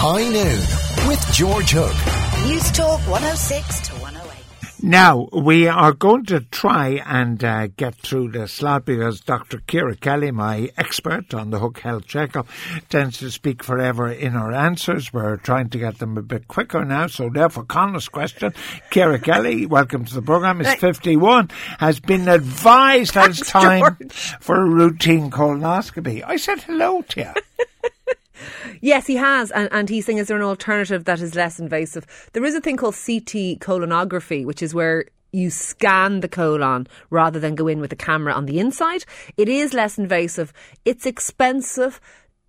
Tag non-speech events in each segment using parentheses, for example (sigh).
High Noon with George Hook. Newstalk 106 to 108. Now, we are going to try and uh, get through this slot because Dr. Ciara Kelly, my expert on the Hook Health Checkup, tends to speak forever in her answers. We're trying to get them a bit quicker now. So, therefore, Connor's question Ciara Kelly, welcome to the programme, is 51, has been advised that it's (laughs) time for a routine colonoscopy. I said hello to you. (laughs) Yes, he has, and, and he's saying is there an alternative that is less invasive? There is a thing called CT colonography, which is where you scan the colon rather than go in with a camera on the inside. It is less invasive. It's expensive.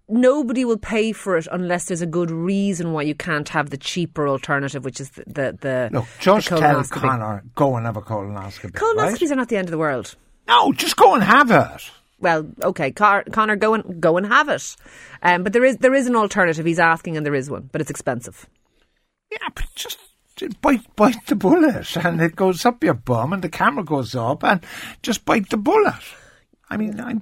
Nobody will pay for it unless there's a good reason why you can't have the cheaper alternative, which is the the, the Look, just the tell. Connor, go and have a colonoscopy. Colonoscopies right? are not the end of the world. No, just go and have it. Well, okay, Car- Connor, go and go and have it. Um, but there is there is an alternative. He's asking, and there is one, but it's expensive. Yeah, but just bite bite the bullet, and it goes up your bum, and the camera goes up, and just bite the bullet. I mean, I,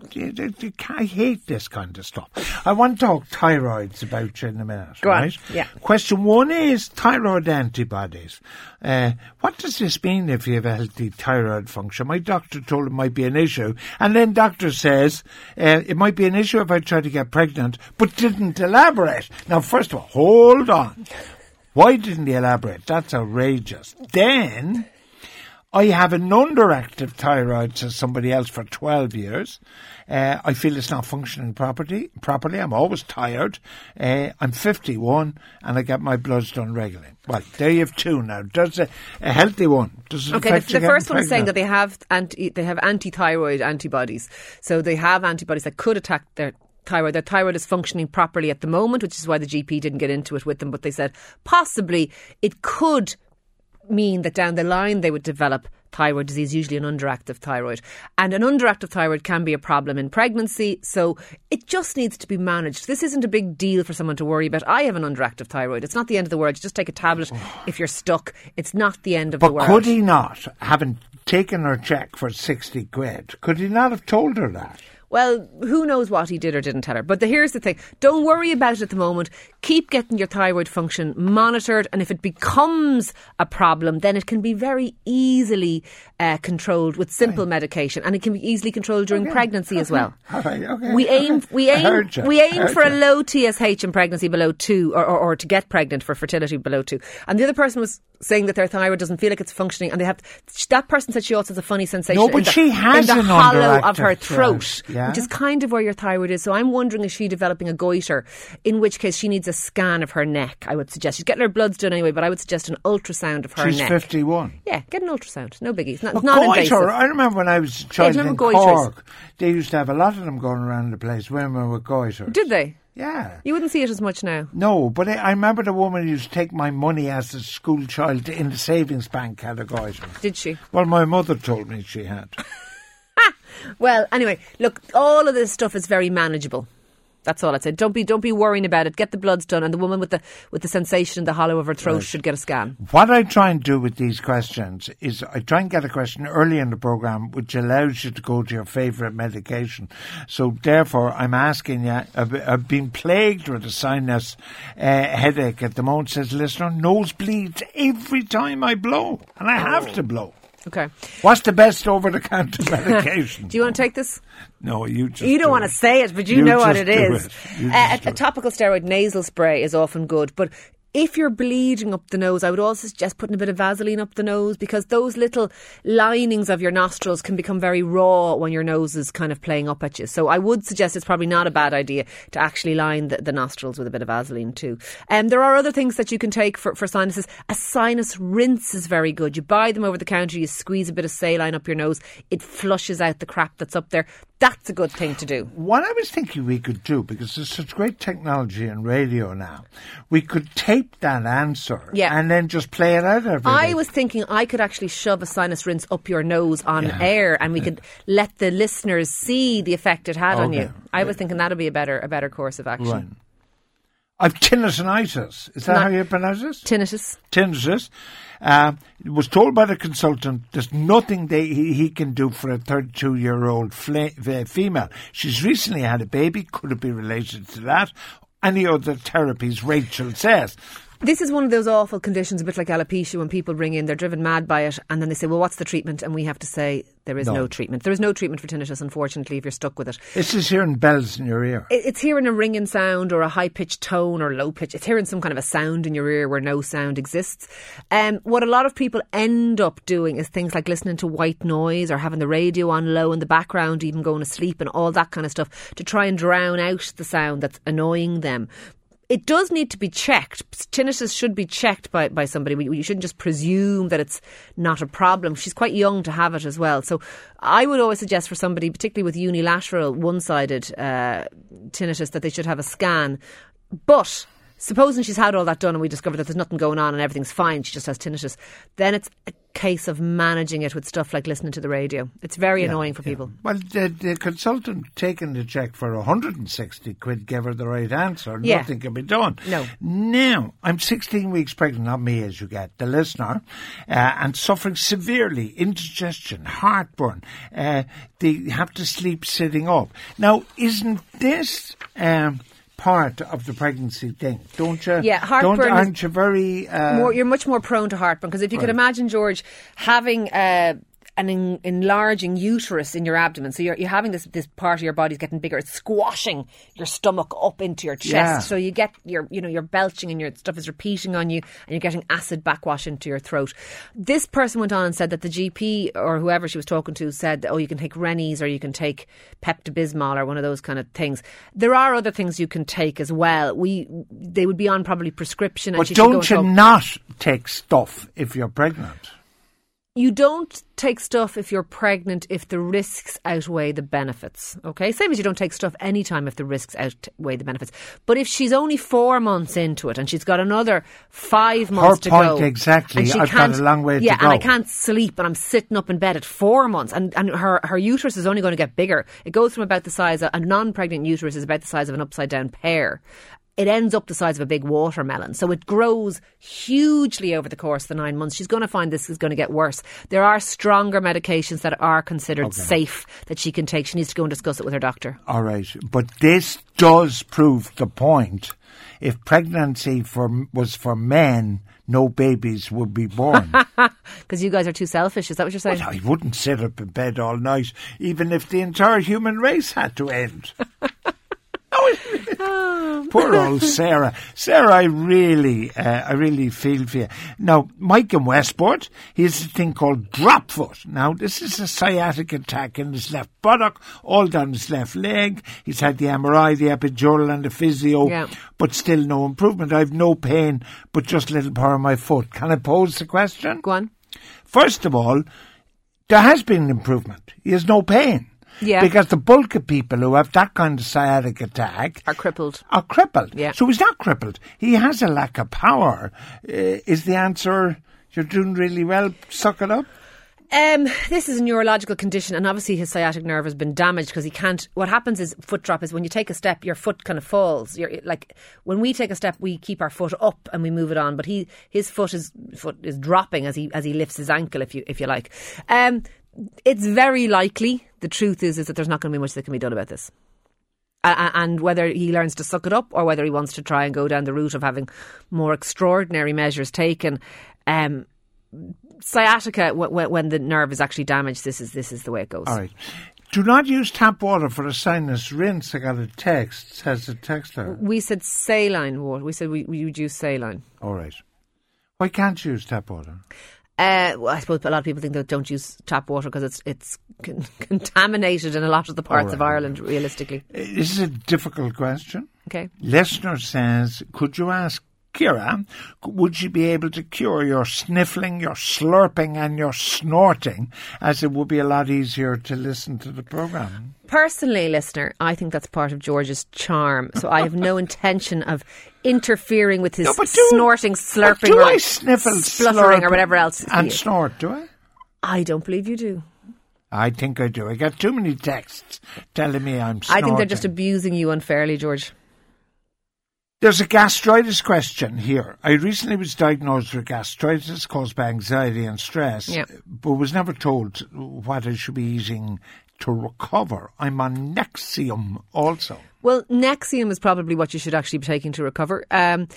I, hate this kind of stuff. I want to talk thyroids about you in a minute. Go on, yeah. Question one is thyroid antibodies. Uh, what does this mean if you have a healthy thyroid function? My doctor told it might be an issue, and then doctor says uh, it might be an issue if I try to get pregnant, but didn't elaborate. Now, first of all, hold on. Why didn't he elaborate? That's outrageous. Then I have an underactive thyroid to somebody else for 12 years. Uh, I feel it's not functioning properly. Properly, I'm always tired. Uh, I'm 51 and I get my bloods done regularly. Well, there you have two now. Does a, a healthy one? Does it Okay, the, the first one is saying that they have anti they have anti-thyroid antibodies. So they have antibodies that could attack their thyroid. Their thyroid is functioning properly at the moment, which is why the GP didn't get into it with them. But they said possibly it could mean that down the line they would develop thyroid disease, usually an underactive thyroid. And an underactive thyroid can be a problem in pregnancy, so it just needs to be managed. This isn't a big deal for someone to worry about. I have an underactive thyroid. It's not the end of the world. You just take a tablet if you're stuck. It's not the end of the But world. could he not, having taken her check for 60 quid, could he not have told her that? Well, who knows what he did or didn't tell her. But the, here's the thing don't worry about it at the moment. Keep getting your thyroid function monitored. And if it becomes a problem, then it can be very easily uh, controlled with simple medication. And it can be easily controlled during pregnancy as well. Right, okay. We aim, okay. (laughs) we aim, you. we aim for a low TSH in pregnancy below two, or, or, or to get pregnant for fertility below two. And the other person was saying that their thyroid doesn't feel like it's functioning, and they have. That person said she also has a funny sensation. No, but in the, she has in the hollow of her throat, throat, yeah. Which is kind of where your thyroid is. So I'm wondering is she developing a goiter? In which case she needs a scan of her neck. I would suggest she's getting her bloods done anyway, but I would suggest an ultrasound of her She's neck. 51. Yeah, get an ultrasound. No biggie. It's not, it's not invasive. goiter, I remember when I was a child you in goiters? Cork, they used to have a lot of them going around the place, women with goiters. Did they? Yeah. You wouldn't see it as much now. No, but I, I remember the woman who used to take my money as a school child in the savings bank had a goiter. Did she? Well, my mother told me she had. (laughs) Well, anyway, look, all of this stuff is very manageable. That's all I'd say. Don't be don't be worrying about it. Get the bloods done, and the woman with the with the sensation in the hollow of her throat should get a scan. What I try and do with these questions is I try and get a question early in the program which allows you to go to your favourite medication. So therefore, I'm asking you, I've, I've been plagued with a sinus uh, headache at the moment, says the listener, nose bleeds every time I blow, and I have to blow. Okay. What's the best over-the-counter (laughs) (laughs) medication? Do you want to take this? No, you just You don't do want to say it, but you, You know what it is. it do is. it. You Uh, a, a topical steroid nasal spray is often good, but if you're bleeding up the nose, I would also suggest putting a bit of Vaseline up the nose because those little linings of your nostrils can become very raw when your nose is kind of playing up at you. So I would suggest it's probably not a bad idea to actually line the, the nostrils with a bit of Vaseline too. Um, there are other things that you can take for, for sinuses. A sinus rinse is very good. You buy them over the counter, you squeeze a bit of saline up your nose, it flushes out the crap that's up there. That's a good thing to do. What I was thinking we could do, because there's such great technology in radio now, we could that answer Yeah. and then just play it out every I was thinking I could actually shove a sinus rinse up your nose on Yeah. air, and we could let the listeners see the effect it had on you. I was thinking that'd be a better a better course of action. Right. I've tinnitus. Is that Not- how you pronounce it? Tinnitus. tinnitus. Uh, was told by the consultant there's nothing they, he, he can do for a 32 year old uh, female. She's recently had a baby. Could it be related to that? Any other therapies, Rachel says. This is one of those awful conditions, a bit like alopecia, when people bring in, they're driven mad by it, and then they say, Well, what's the treatment? And we have to say, There is no, No. treatment. There is no treatment for tinnitus, unfortunately, if you're stuck with it. It's is hearing bells in your ear. It's hearing a ringing sound or a high pitched tone or low pitch. It's hearing some kind of a sound in your ear where no sound exists. Um, what a lot of people end up doing is things like listening to white noise or having the radio on low in the background, even going to sleep and all that kind of stuff to try and drown out the sound that's annoying them. It does need to be checked. Tinnitus should be checked by, by somebody. You shouldn't just presume that it's not a problem. She's quite young to have it as well. So I would always suggest for somebody, particularly with unilateral, one sided uh, tinnitus, that they should have a scan. But supposing she's had all that done and we discover that there's nothing going on and everything's fine, she just has tinnitus, then it's case of managing it with stuff like listening to the radio. It's very annoying for people. Well, the, the consultant taking the check for 160 quid gave her the right answer. Yeah. Nothing can be done. No. Now, I'm 16 weeks pregnant, not me as you get, the listener, uh, and suffering severely, indigestion, heartburn. Uh, they have to sleep sitting up. Now, isn't this... Um, Part of the pregnancy thing, don't you? Yeah, heartburn Don't, is- aren't you very? Uh, more, you're much more prone to heartburn because if you could imagine George having uh, an en- enlarging uterus in your abdomen, so you're, you're having this this part of your body's getting bigger, it's squashing your stomach up into your chest, Yeah. so you get your you know you're belching and your stuff is repeating on you, and you're getting acid backwash into your throat. This person went on and said that the GP or whoever she was talking to said, oh, you can take Rennies or you can take Pepto Bismol or one of those kind of things. There are other things you can take as well. We they would be on probably prescription, but don't you not take stuff if you're pregnant? You don't take stuff if you're pregnant if the risks outweigh the benefits. Okay, same as you don't take stuff anytime if the risks outweigh the benefits. But if she's only four months into it and she's got another five months to point go, exactly, and she I've got a long way to yeah, and I can't sleep, and I'm sitting up in bed at four months, and, and her her uterus is only going to get bigger. It goes from about the size of a non-pregnant uterus is about the size of an upside down pear. It ends up the size of a big watermelon. So it grows hugely over the course of the nine months. She's going to find this is going to get worse. There are stronger medications that are considered safe that she can take. She needs to go and discuss it with her doctor. All right, but this does prove the point. If pregnancy for was for men, no babies would be born. (laughs) Because you guys are too selfish. Is that what you're saying? but I wouldn't sit up in bed all night, even if the entire human race had to end. (laughs) No, (laughs) Poor old Sarah. Sarah, I really, uh, I really feel for you. Now, Mike in Westport, he has a thing called drop foot. Now, this is a sciatic attack in his left buttock, all down his left leg. He's had the MRI, the epidural, and the physio, Yeah. but still no improvement. I've no pain, but just a little power in my foot. Can I pose the question? Go on. First of all, there has been an improvement. He has no pain. Yeah. Because the bulk of people who have that kind of sciatic attack Are crippled. are crippled. Yeah. So he's not crippled. He has a lack of power. Uh, is the answer you're doing really well? Suck it up. Um, this is a neurological condition, and obviously his sciatic nerve has been damaged because he can't. What happens is foot drop is when you take a step, your foot kind of falls. You're like when we take a step, we keep our foot up and we move it on, but he his foot is foot is dropping as he as he lifts his ankle, if you if you like. Um, it's very likely. The truth is is that there's not going to be much that can be done about this. A- And whether he learns to suck it up or whether he wants to try and go down the route of having more extraordinary measures taken, um, sciatica w- w- when the nerve is actually damaged this is this is the way it goes All right. Do not use tap water for a sinus rinse. I got a text. Says the texter. we said saline water we said we, we would use saline All right. Why can't you use tap water? Uh, well, I suppose a lot of people think that don't use tap water because it's it's con- (laughs) contaminated in a lot of the parts of Ireland realistically. This is a difficult question. okay. Listener says, could you ask Ciara, would you be able to cure your sniffling, your slurping, and your snorting, as it would be a lot easier to listen to the programme? Personally, listener, I think that's part of George's charm. So I have no (laughs) intention of interfering with his No, do- snorting, slurping, do or I sniffle, spluttering, or whatever else. and snort? Do I? I don't believe you do. I think I do. I got too many texts telling me I'm I think they're just abusing you unfairly, George. There's a gastritis question here. I recently was diagnosed with gastritis caused by anxiety and stress, Yeah. but was never told what I should be eating to recover. I'm on Nexium also. Well, Nexium is probably what you should actually be taking to recover. Um,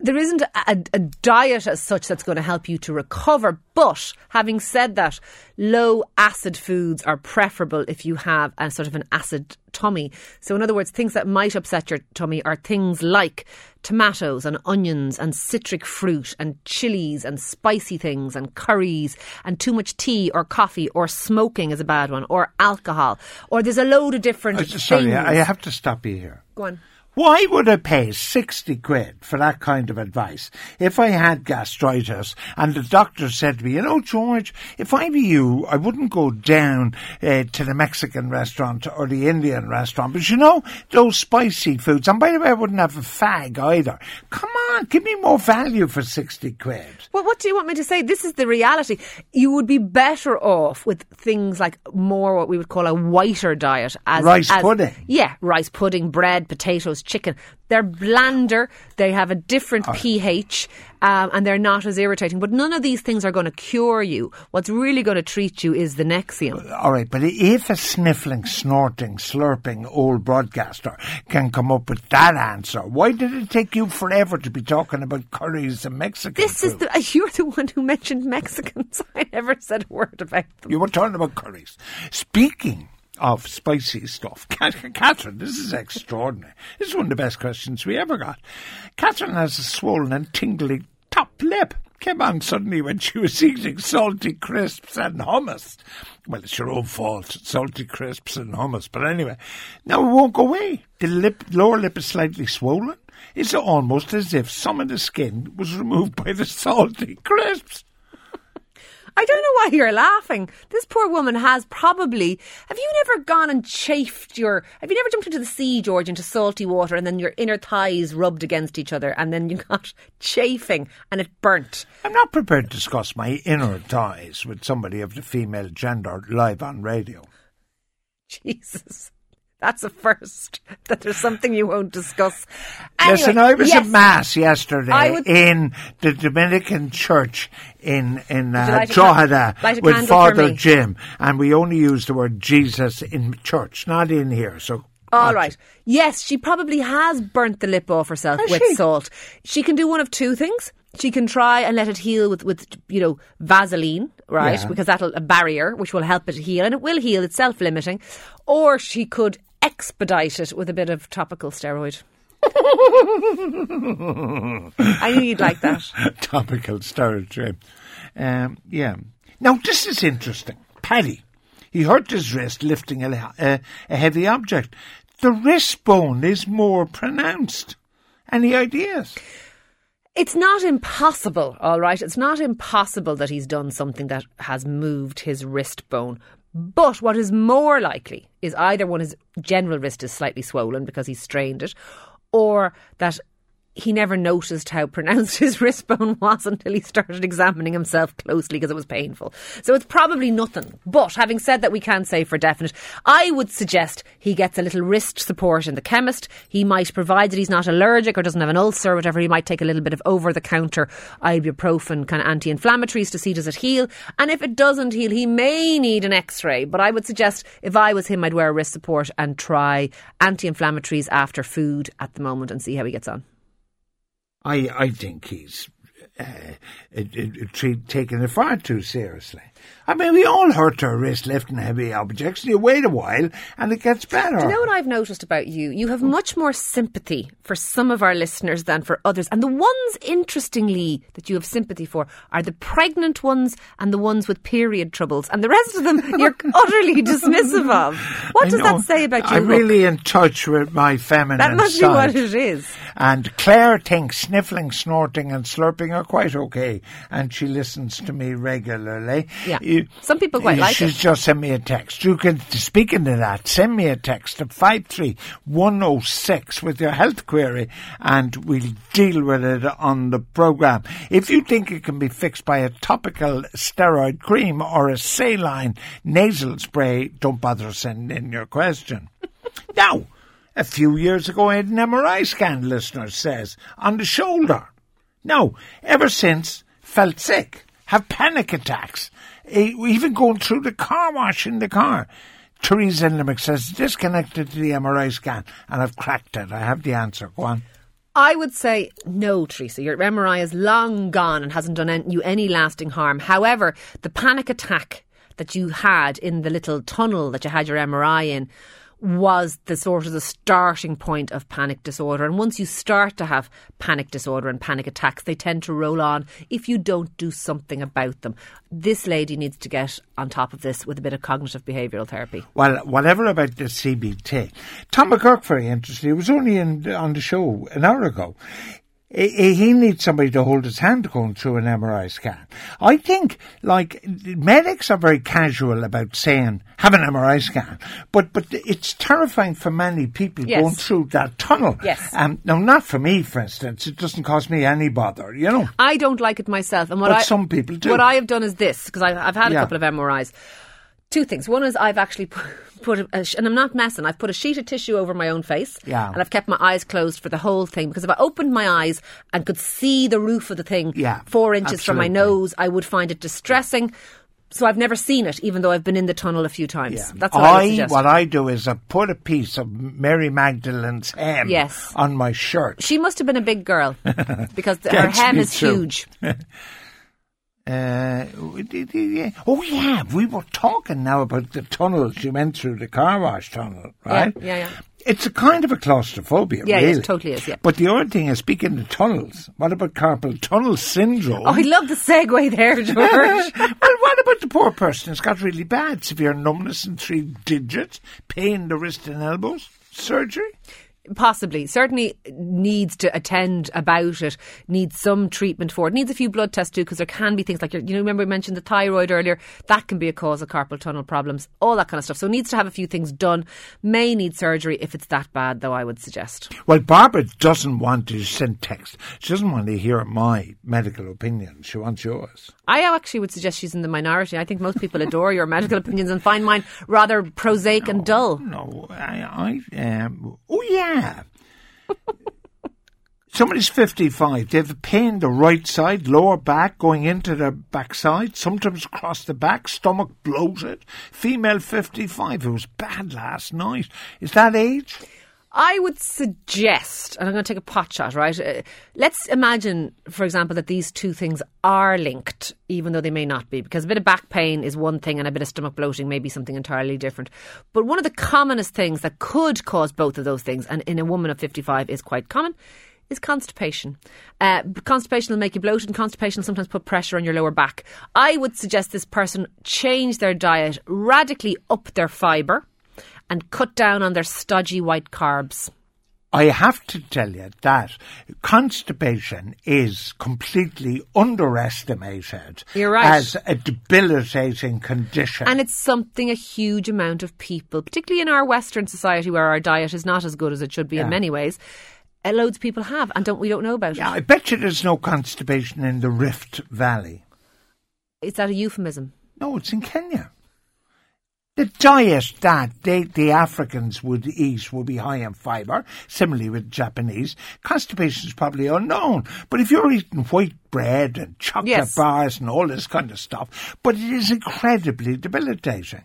there isn't a, a, diet as such that's going to help you to recover. But having said that, low acid foods are preferable if you have a sort of an acid tummy. So, in other words, things that might upset your tummy are things like tomatoes and onions and citric fruit and chilies and spicy things and curries and too much tea or coffee or smoking is a bad one or alcohol or there's a load of different. Uh, sorry, I have to stop you here. Go on. Why would I pay 60 quid for that kind of advice if I had gastritis and the doctor said to me, you know, George, if I were you, I wouldn't go down uh, to the Mexican restaurant or the Indian restaurant, but you know, those spicy foods, and by the way, I wouldn't have a fag either. Come on, give me more value for 60 quid. Well, what do you want me to say? This is the reality. You would be better off with things like more what we would call a whiter diet. As, rice as, pudding. Yeah, rice pudding, bread, potatoes, chicken. They're blander, they have a different pH, um, and they're not as irritating. But none of these things are going to cure you. What's really going to treat you is the Nexium. All right, but if a sniffling, snorting, slurping old broadcaster can come up with that answer, why did it take you forever to be talking about curries and Mexican This food? is the, (laughs) you're the one who mentioned Mexicans. (laughs) I never said a word about them. You were talking about curries. Speaking of spicy stuff. (laughs) Catherine, this is extraordinary. This is one of the best questions we ever got. Catherine has a swollen and tingly top lip. Came on suddenly when she was (laughs) eating salty crisps and hummus. Well, it's your own fault, salty crisps and hummus. But anyway, now it won't go away. The lip, lower lip is slightly swollen. It's almost as if some of the skin was removed by the (laughs) salty crisps. I don't know why you're laughing. This poor woman has probably. Have you never gone and chafed your. Have you never jumped into the sea, George, into salty water and then your inner thighs rubbed against each other and then you got (laughs) chafing and it burnt? I'm not prepared to discuss my inner thighs with somebody of the female gender live on radio. (laughs) Jesus. That's a first. (laughs) That there's something you won't discuss. Anyway, Listen, I was yes, at mass yesterday would- in the Dominican church in in uh, light Drogheda can- light a with Father? Jim, and we only use the word Jesus in church, not in here. So All right. Yes, she probably has burnt the lip off herself with she? salt. She can do one of two things. She can try and let it heal with, with you know, Vaseline, right? Yeah. Because that'll a barrier which will help it heal, and it will heal. It's self limiting. Or she could expedite it with a bit of topical steroid. (laughs) I knew you'd like that. topical steroid. Um, yeah. Now this is interesting. Paddy, he hurt his wrist lifting a, a, a heavy object. The wrist bone is more pronounced. Any ideas? It's not impossible, all right? It's not impossible that he's done something that has moved his wrist bone. But what is more likely is either one his general wrist is slightly swollen because he strained it, or that he never noticed how pronounced his (laughs) wrist bone was until he started examining himself closely because it was painful. So it's probably nothing. But having said that, we can't say for definite. I would suggest he gets a little wrist support in the chemist. He might, provided he's not allergic or doesn't have an ulcer or whatever, he might take a little bit of over the counter ibuprofen kind of anti inflammatories to see does it heal. And if it doesn't heal, he may need an x ray. But I would suggest if I was him, I'd wear a wrist support and try anti inflammatories after food at the moment and see how he gets on. I I think he's uh, it, treat, taking it far too seriously. I mean, we all hurt our wrist lifting heavy objects. You wait a while, and it gets better. Do you know what I've noticed about you? You have much more sympathy for some of our listeners than for others. And the ones, interestingly, that you have sympathy for are the pregnant ones and the ones with period troubles. And the rest of them (laughs) you're utterly dismissive of. What I does know. that say about you? I'm Hook? really in touch with my feminine that must side. be what it is. And Claire thinks sniffling, snorting, and slurping are quite okay, and she listens to me regularly. Yeah. You- Some people quite like She's it. She's just sent me a text. You can, speaking to that, send me a text at 53106 with your health query, and we'll deal with it on the programme. If you think it can be fixed by a topical steroid cream or a saline nasal spray, don't bother sending in your question. (laughs) now, a few years ago, I had an MRI scan, listener says, on the shoulder. No, ever since, felt sick, have panic attacks, even going through the car wash in the car. Teresa Limerick says, disconnected to the MRI scan, and I've cracked it. I have the answer. Go on. I would say no, Teresa. Your MRI is long gone and hasn't done you any lasting harm. However, the panic attack that you had in the little tunnel that you had your MRI in was the sort of the starting point of panic disorder. And once you start to have panic disorder and panic attacks, they tend to roll on if you don't do something about them. This lady needs to get on top of this with a bit of cognitive behavioural therapy. Well, whatever about the CBT. Tom McGurk, very interesting. He was only in, on the show an hour ago he needs somebody to hold his hand going through an MRI scan. I think, like, medics are very casual about saying, have an MRI scan, but, but it's terrifying for many people yes. going through that tunnel. Yes. Um, now, not for me, for instance. It doesn't cause me any bother, you know. I don't like it myself. And what but I, some people do. What I have done is this, because I've, I've had a Yeah. couple of MRIs. Two things. One is I've actually put, (laughs) put a, and I'm not messing. I've put a sheet of tissue over my own face, Yeah. and I've kept my eyes closed for the whole thing because if I opened my eyes and could see the roof of the thing Yeah, four inches from my nose, I would find it distressing. So I've never seen it, even though I've been in the tunnel a few times. Yeah. That's what I, I what I do is I put a piece of Mary Magdalene's hem Yes. on my shirt. she must have been a big girl (laughs) because her hem is too. huge. (laughs) Uh, yeah. Oh yeah, we were talking now about the tunnels you went through, the car wash tunnel, right? yeah, yeah. It's a kind of a claustrophobia, Yeah, really. it totally is, yeah. But the other thing is, speaking of tunnels, what about carpal tunnel syndrome? Oh, I love the segue there, (laughs) George. well, what about the poor person who's got really bad severe numbness in three digits, pain in the wrist and elbows, surgery? Possibly. Certainly needs to attend about it, needs some treatment for it, needs a few blood tests too, because there can be things like, you know, remember we mentioned the thyroid earlier? That can be a cause of carpal tunnel problems, all that kind of stuff. So needs to have a few things done. May need surgery if it's that bad, though, I would suggest. Well, Barbara doesn't want to send text. She doesn't want to hear my medical opinion. She wants yours. I actually would suggest she's in the minority. I think most people adore your medical opinions and find mine rather prosaic and dull. No, I, I um, oh yeah. (laughs) Somebody's 55. They have a pain in the right side, lower back, going into their backside, sometimes across the back, stomach bloated. Female 55. It was bad last night. Is that age? I would suggest, and I'm going to take a pot shot, right? Uh, let's imagine, for example, that these two things are linked, even though they may not be, because a bit of back pain is one thing and a bit of stomach bloating may be something entirely different. But one of the commonest things that could cause both of those things, and in a woman of 55 is quite common, is constipation. Uh, constipation will make you bloated, and constipation will sometimes put pressure on your lower back. I would suggest this person change their diet, radically up their fibre, and cut down on their stodgy white carbs. I have to tell you that constipation is completely underestimated You're right. as a debilitating condition. And it's something a huge amount of people, particularly in our Western society where our diet is not as good as it should be Yeah. in many ways, uh, loads of people have and don't we don't know about yeah, it. I bet you there's no constipation in the Rift Valley. Is that a euphemism? No, it's in Kenya. The diet that they, the Africans would eat would be high in fibre, similarly with Japanese. Constipation is probably unknown. But if you're eating white bread and chocolate Yes. bars and all this kind of stuff, but it is incredibly debilitating.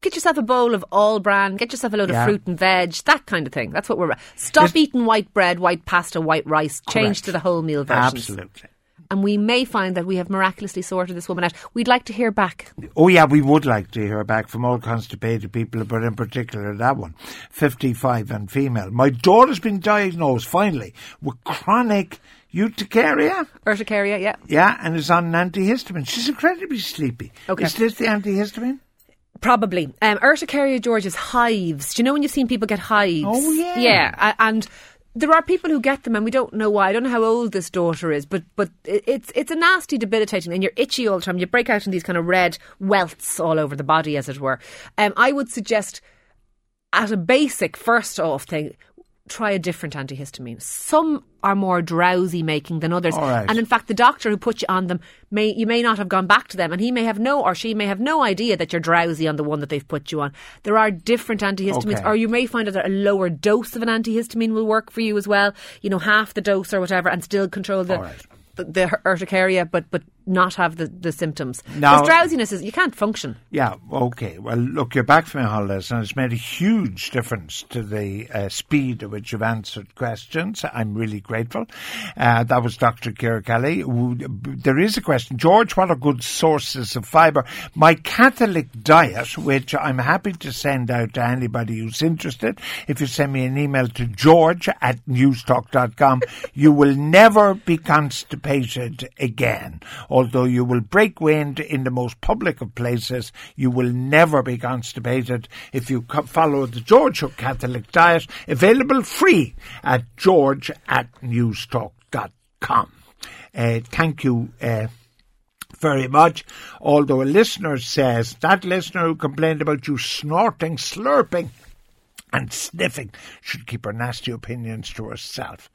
Get yourself a bowl of all bran, get yourself a load Yeah. of fruit and veg, that kind of thing. That's what we're. Stop Is- eating white bread, white pasta, white rice. Change Correct. to the wholemeal versions. Absolutely. And we may find that we have miraculously sorted this woman out. We'd like to hear back. Oh yeah, we would like to hear back from all constipated people, but in particular that one, 55 and female. My daughter's been diagnosed finally with chronic urticaria. Urticaria, yeah. Yeah, and is on an antihistamine. She's incredibly sleepy. Okay. Is this the antihistamine? Probably. Um, urticaria, George, is hives. Do you know when you've seen people get hives? Oh, yeah. Yeah, and there are people who get them, and we don't know why. I don't know how old this daughter is, but but it's it's a nasty, debilitating, and you're itchy all the time. You break out in these kind of red welts all over the body, as it were. Um, I would suggest, at a basic first off thing, try a different antihistamine. Some are more drowsy making than others, right. and in fact, the doctor who put you on them may you may not have gone back to them, and he may have no or she may have no idea that you're drowsy on the one that they've put you on. There are different antihistamines, Okay. or you may find that a lower dose of an antihistamine will work for you as well. You know, half the dose or whatever, and still control the. Right. The, the urticaria, but but not have the, the symptoms. Now- Because drowsiness is you can't function. Yeah, okay. Well, look, you're back from your holidays, and it's made a huge difference to the uh, speed at which you've answered questions. I'm really grateful. Uh, that was Dr. Ciara Kelly. There is a question. George, what are good sources of fibre? My Catholic diet, which I'm happy to send out to anybody who's interested. If you send me an email to george at newstalk.com, you will never be constipated again. Although you will break wind in the most public of places, you will never be constipated if you follow the George Hook Catholic diet, available free at george at newstalk.com. Uh, thank you. Uh, very much. Although a listener says that listener who complained about you snorting, slurping, and sniffing should keep her nasty opinions to herself.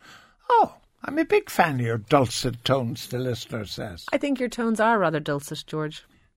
Oh, I'm a big fan of your dulcet tones, the listener says. I think your tones are rather dulcet, George.